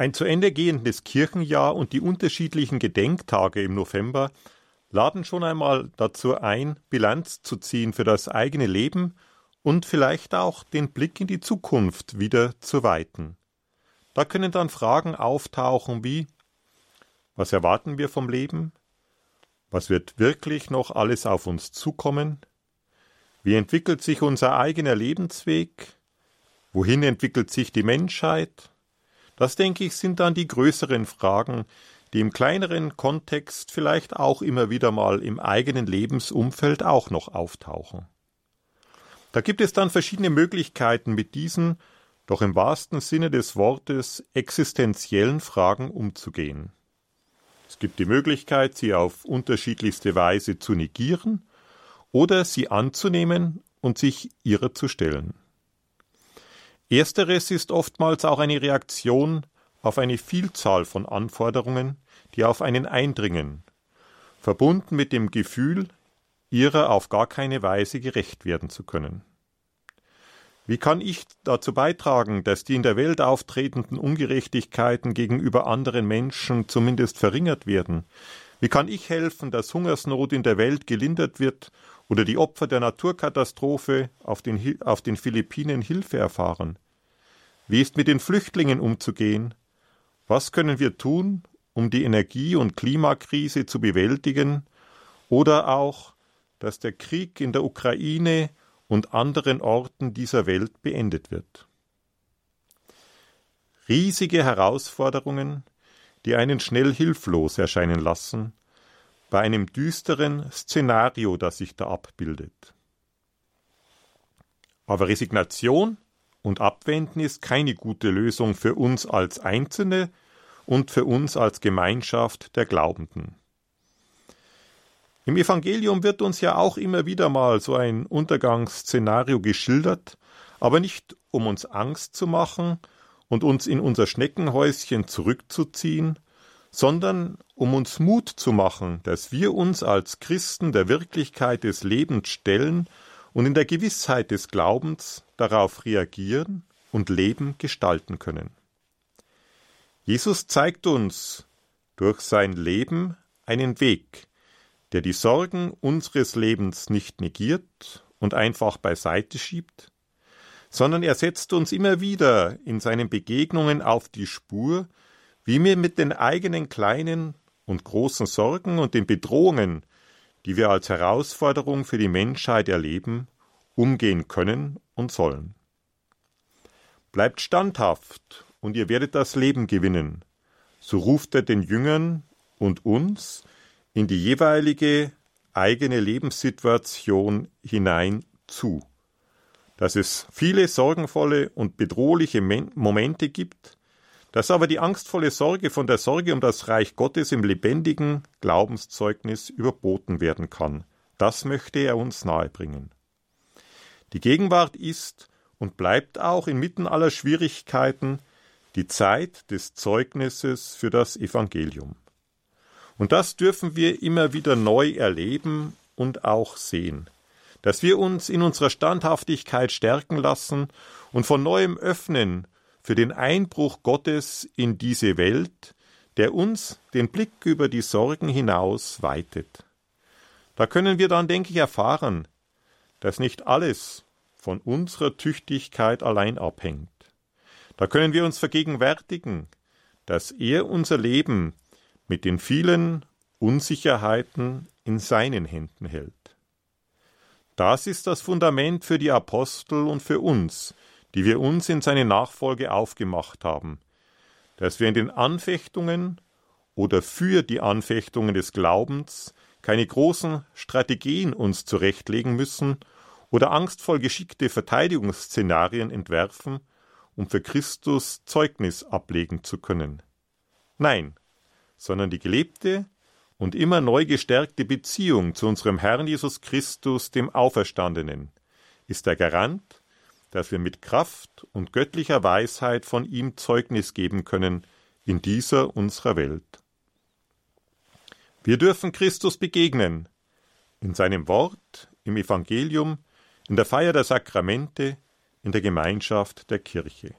Ein zu Ende gehendes Kirchenjahr und die unterschiedlichen Gedenktage im November laden schon einmal dazu ein, Bilanz zu ziehen für das eigene Leben und vielleicht auch den Blick in die Zukunft wieder zu weiten. Da können dann Fragen auftauchen wie Was erwarten wir vom Leben? Was wird wirklich noch alles auf uns zukommen? Wie entwickelt sich unser eigener Lebensweg? Wohin entwickelt sich die Menschheit? Das, denke ich, sind dann die größeren Fragen, die im kleineren Kontext vielleicht auch immer wieder mal im eigenen Lebensumfeld auch noch auftauchen. Da gibt es dann verschiedene Möglichkeiten, mit diesen, doch im wahrsten Sinne des Wortes, existenziellen Fragen umzugehen. Es gibt die Möglichkeit, sie auf unterschiedlichste Weise zu negieren oder sie anzunehmen und sich ihrer zu stellen. Ersteres ist oftmals auch eine Reaktion auf eine Vielzahl von Anforderungen, die auf einen eindringen, verbunden mit dem Gefühl, ihrer auf gar keine Weise gerecht werden zu können. Wie kann ich dazu beitragen, dass die in der Welt auftretenden Ungerechtigkeiten gegenüber anderen Menschen zumindest verringert werden? Wie kann ich helfen, dass Hungersnot in der Welt gelindert wird oder die Opfer der Naturkatastrophe auf den, auf den Philippinen Hilfe erfahren? Wie ist mit den Flüchtlingen umzugehen? Was können wir tun, um die Energie- und Klimakrise zu bewältigen? Oder auch, dass der Krieg in der Ukraine und anderen Orten dieser Welt beendet wird. Riesige Herausforderungen, die einen schnell hilflos erscheinen lassen, bei einem düsteren Szenario, das sich da abbildet. Aber Resignation und Abwenden ist keine gute Lösung für uns als Einzelne und für uns als Gemeinschaft der Glaubenden. Im Evangelium wird uns ja auch immer wieder mal so ein Untergangsszenario geschildert, aber nicht um uns Angst zu machen und uns in unser Schneckenhäuschen zurückzuziehen, sondern um uns Mut zu machen, dass wir uns als Christen der Wirklichkeit des Lebens stellen und in der Gewissheit des Glaubens darauf reagieren und Leben gestalten können. Jesus zeigt uns durch sein Leben einen Weg, der die Sorgen unseres Lebens nicht negiert und einfach beiseite schiebt, sondern er setzt uns immer wieder in seinen Begegnungen auf die Spur, wie wir mit den eigenen kleinen und großen Sorgen und den Bedrohungen, die wir als Herausforderung für die Menschheit erleben, umgehen können und sollen. Bleibt standhaft, und ihr werdet das Leben gewinnen. So ruft er den Jüngern und uns in die jeweilige eigene Lebenssituation hinein zu. Dass es viele sorgenvolle und bedrohliche Momente gibt, dass aber die angstvolle Sorge von der Sorge um das Reich Gottes im lebendigen Glaubenszeugnis überboten werden kann. Das möchte er uns nahebringen. Die Gegenwart ist und bleibt auch inmitten aller Schwierigkeiten die Zeit des Zeugnisses für das Evangelium. Und das dürfen wir immer wieder neu erleben und auch sehen, dass wir uns in unserer Standhaftigkeit stärken lassen und von neuem öffnen für den Einbruch Gottes in diese Welt, der uns den Blick über die Sorgen hinaus weitet. Da können wir dann, denke ich, erfahren, dass nicht alles von unserer Tüchtigkeit allein abhängt. Da können wir uns vergegenwärtigen, dass er unser Leben mit den vielen Unsicherheiten in seinen Händen hält. Das ist das Fundament für die Apostel und für uns, die wir uns in seine Nachfolge aufgemacht haben, dass wir in den Anfechtungen oder für die Anfechtungen des Glaubens keine großen Strategien uns zurechtlegen müssen oder angstvoll geschickte Verteidigungsszenarien entwerfen, um für Christus Zeugnis ablegen zu können. Nein, sondern die gelebte und immer neu gestärkte Beziehung zu unserem Herrn Jesus Christus, dem Auferstandenen, ist der Garant dass wir mit Kraft und göttlicher Weisheit von ihm Zeugnis geben können in dieser unserer Welt. Wir dürfen Christus begegnen, in seinem Wort, im Evangelium, in der Feier der Sakramente, in der Gemeinschaft der Kirche.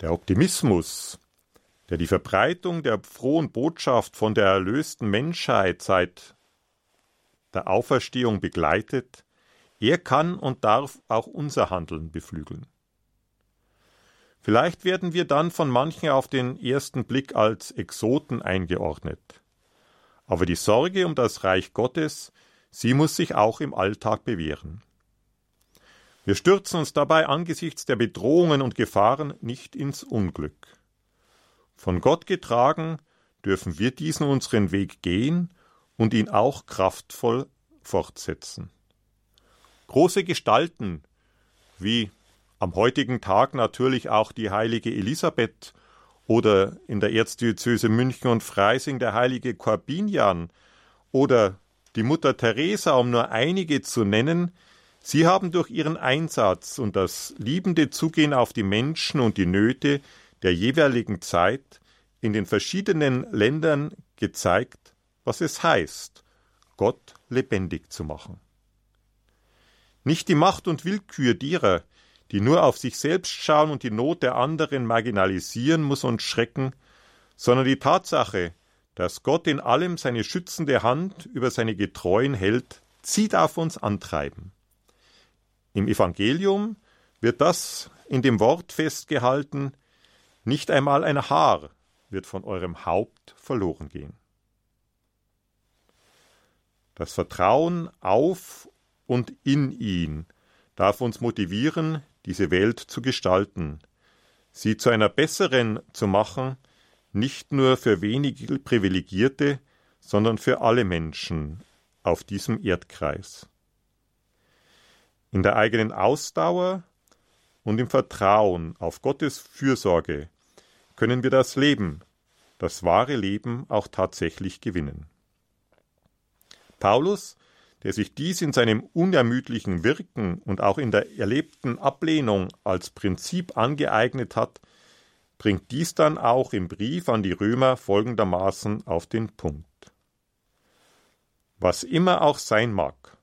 Der Optimismus, der die Verbreitung der frohen Botschaft von der erlösten Menschheit seit der Auferstehung begleitet, er kann und darf auch unser Handeln beflügeln. Vielleicht werden wir dann von manchen auf den ersten Blick als Exoten eingeordnet. Aber die Sorge um das Reich Gottes, sie muss sich auch im Alltag bewähren. Wir stürzen uns dabei angesichts der Bedrohungen und Gefahren nicht ins Unglück. Von Gott getragen dürfen wir diesen unseren Weg gehen und ihn auch kraftvoll fortsetzen. Große Gestalten, wie am heutigen Tag natürlich auch die heilige Elisabeth oder in der Erzdiözese München und Freising der heilige Corbinian oder die Mutter Teresa, um nur einige zu nennen, sie haben durch ihren Einsatz und das liebende Zugehen auf die Menschen und die Nöte der jeweiligen Zeit in den verschiedenen Ländern gezeigt, was es heißt, Gott lebendig zu machen. Nicht die Macht und Willkür derer, die nur auf sich selbst schauen und die Not der anderen marginalisieren, muss uns schrecken, sondern die Tatsache, dass Gott in allem seine schützende Hand über seine Getreuen hält, zieht auf uns antreiben. Im Evangelium wird das in dem Wort festgehalten, nicht einmal ein Haar wird von eurem Haupt verloren gehen. Das Vertrauen auf und in ihn darf uns motivieren, diese Welt zu gestalten, sie zu einer besseren zu machen, nicht nur für wenige Privilegierte, sondern für alle Menschen auf diesem Erdkreis. In der eigenen Ausdauer und im Vertrauen auf Gottes Fürsorge können wir das Leben, das wahre Leben auch tatsächlich gewinnen. Paulus der sich dies in seinem unermüdlichen Wirken und auch in der erlebten Ablehnung als Prinzip angeeignet hat, bringt dies dann auch im Brief an die Römer folgendermaßen auf den Punkt. Was immer auch sein mag,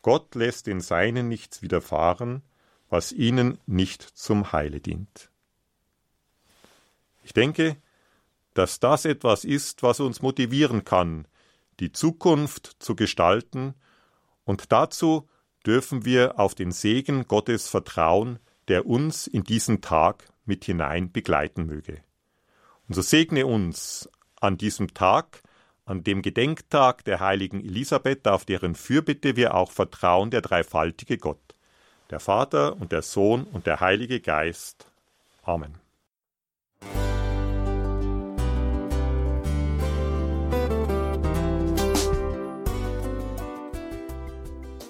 Gott lässt den Seinen nichts widerfahren, was ihnen nicht zum Heile dient. Ich denke, dass das etwas ist, was uns motivieren kann, die Zukunft zu gestalten, und dazu dürfen wir auf den Segen Gottes vertrauen, der uns in diesen Tag mit hinein begleiten möge. Und so segne uns an diesem Tag, an dem Gedenktag der heiligen Elisabeth, auf deren Fürbitte wir auch vertrauen, der dreifaltige Gott, der Vater und der Sohn und der Heilige Geist. Amen.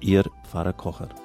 Ihr Pfarrer Kocher.